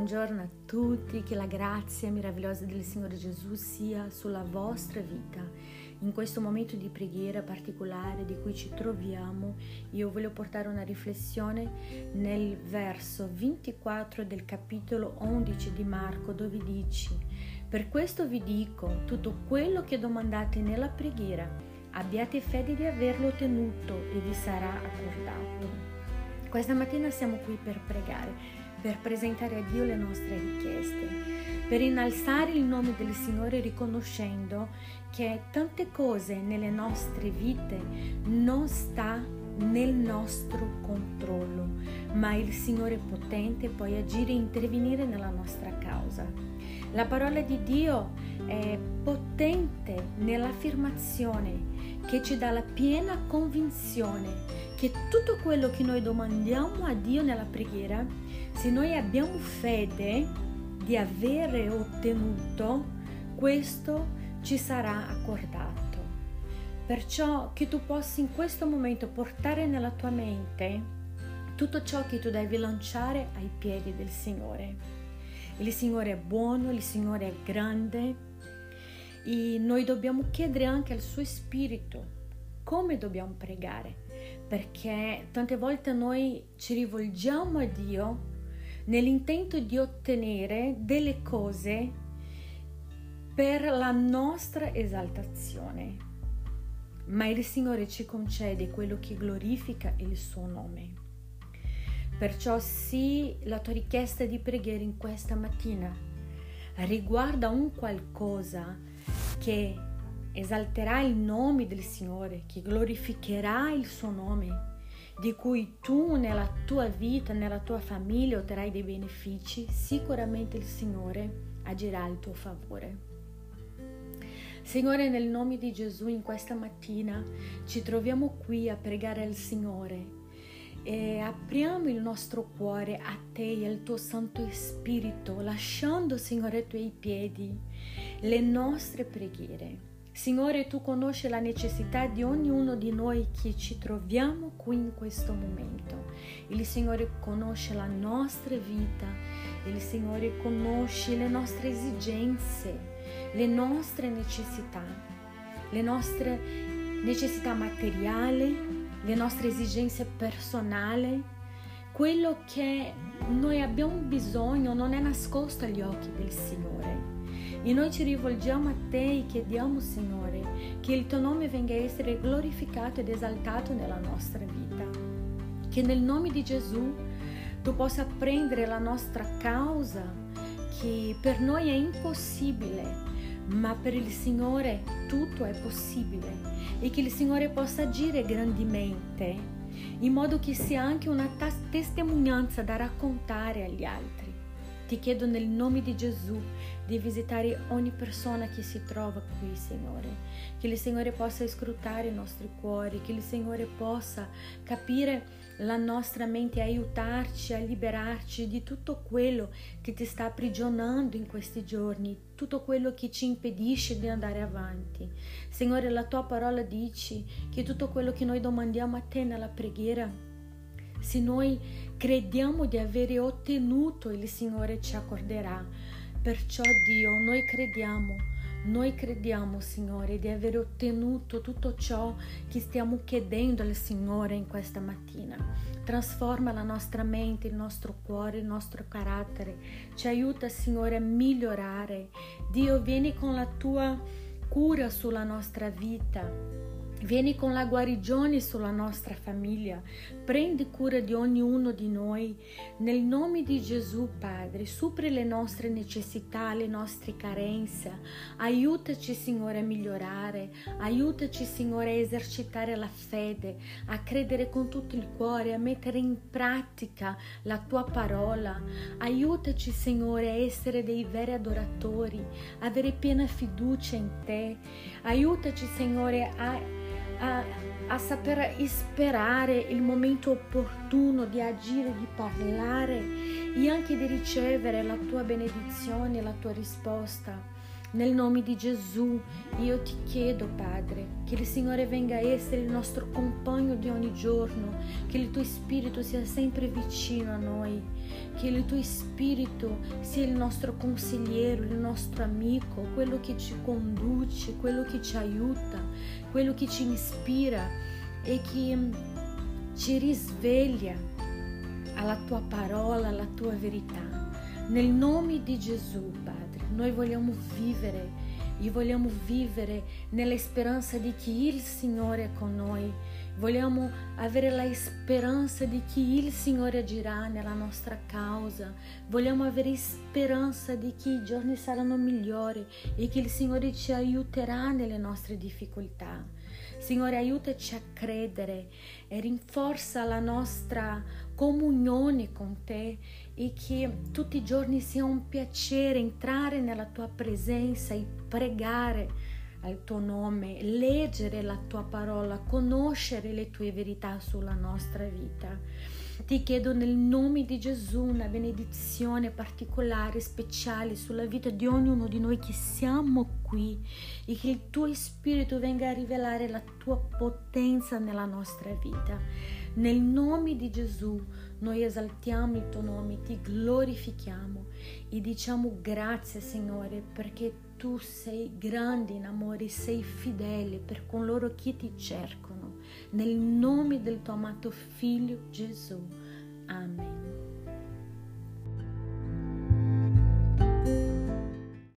Buongiorno a tutti, che la grazia meravigliosa del Signore Gesù sia sulla vostra vita. In questo momento di preghiera particolare di cui ci troviamo, io voglio portare una riflessione nel verso 24 del capitolo 11 di Marco dove dice Per questo vi dico tutto quello che domandate nella preghiera, abbiate fede di averlo ottenuto e vi sarà accordato. Questa mattina siamo qui per pregare per presentare a Dio le nostre richieste, per innalzare il nome del Signore riconoscendo che tante cose nelle nostre vite non sta nel nostro controllo, ma il Signore potente può agire e intervenire nella nostra causa. La parola di Dio è potente nell'affermazione che ci dà la piena convinzione che tutto quello che noi domandiamo a Dio nella preghiera se noi abbiamo fede di avere ottenuto, questo ci sarà accordato. Perciò che tu possa in questo momento portare nella tua mente tutto ciò che tu devi lanciare ai piedi del Signore. Il Signore è buono, il Signore è grande e noi dobbiamo chiedere anche al suo Spirito come dobbiamo pregare, perché tante volte noi ci rivolgiamo a Dio nell'intento di ottenere delle cose per la nostra esaltazione. Ma il Signore ci concede quello che glorifica il suo nome. Perciò sì, la tua richiesta di preghiera in questa mattina riguarda un qualcosa che esalterà il nome del Signore, che glorificherà il suo nome di cui tu nella tua vita, nella tua famiglia otterrai dei benefici, sicuramente il Signore agirà al tuo favore. Signore, nel nome di Gesù, in questa mattina ci troviamo qui a pregare al Signore e apriamo il nostro cuore a te e al tuo Santo Spirito, lasciando, Signore, ai tuoi piedi le nostre preghiere. Signore, tu conosci la necessità di ognuno di noi che ci troviamo qui in questo momento. Il Signore conosce la nostra vita, il Signore conosce le nostre esigenze, le nostre necessità, le nostre necessità materiali, le nostre esigenze personali. Quello che noi abbiamo bisogno non è nascosto agli occhi del Signore e noi ci rivolgiamo a te e chiediamo, Signore, che il tuo nome venga a essere glorificato ed esaltato nella nostra vita. Che nel nome di Gesù tu possa prendere la nostra causa, che per noi è impossibile, ma per il Signore tutto è possibile e che il Signore possa agire grandemente, in modo che sia anche una testimonianza da raccontare agli altri. Ti chiedo nel nome di Gesù di visitare ogni persona che si trova qui, Signore. Che il Signore possa scrutare i nostri cuori, che il Signore possa capire la nostra mente aiutarci a liberarci di tutto quello che ti sta aprigionando in questi giorni, tutto quello che ci impedisce di andare avanti. Signore, la tua parola dice che tutto quello che noi domandiamo a te nella preghiera se noi crediamo di avere ottenuto, il Signore ci accorderà. Perciò Dio, noi crediamo, noi crediamo, Signore, di aver ottenuto tutto ciò che stiamo chiedendo al Signore in questa mattina. Trasforma la nostra mente, il nostro cuore, il nostro carattere. Ci aiuta, Signore, a migliorare. Dio, vieni con la tua cura sulla nostra vita Vieni con la guarigione sulla nostra famiglia, prendi cura di ognuno di noi. Nel nome di Gesù, Padre, supri le nostre necessità, le nostre carenze. Aiutaci, Signore, a migliorare. Aiutaci, Signore, a esercitare la fede, a credere con tutto il cuore, a mettere in pratica la tua parola. Aiutaci, Signore, a essere dei veri adoratori, avere piena fiducia in te. Aiutaci, Signore, a a, a saper sperare il momento opportuno di agire, di parlare e anche di ricevere la tua benedizione, la tua risposta. Nel nome di Gesù io ti chiedo, Padre, che il Signore venga a essere il nostro compagno di ogni giorno, che il tuo Spirito sia sempre vicino a noi, che il tuo Spirito sia il nostro consigliere, il nostro amico, quello che ci conduce, quello che ci aiuta, quello che ci ispira e che ci risveglia alla tua parola, alla tua verità. Nel nome di Gesù, Padre, noi vogliamo vivere e vogliamo vivere nella speranza di che il Signore è con noi. Vogliamo avere la speranza di che il Signore agirà nella nostra causa. Vogliamo avere speranza di che i giorni saranno migliori e che il Signore ci aiuterà nelle nostre difficoltà. Signore, aiutaci a credere e rinforza la nostra comunione con te e che tutti i giorni sia un piacere entrare nella tua presenza e pregare al tuo nome, leggere la tua parola, conoscere le tue verità sulla nostra vita. Ti chiedo nel nome di Gesù una benedizione particolare, speciale sulla vita di ognuno di noi che siamo qui e che il tuo Spirito venga a rivelare la tua potenza nella nostra vita. Nel nome di Gesù noi esaltiamo il tuo nome, ti glorifichiamo e diciamo grazie Signore perché tu sei grande in amore, sei fedele per coloro che ti cercano. Nel nome del tuo amato Figlio Gesù. Amen.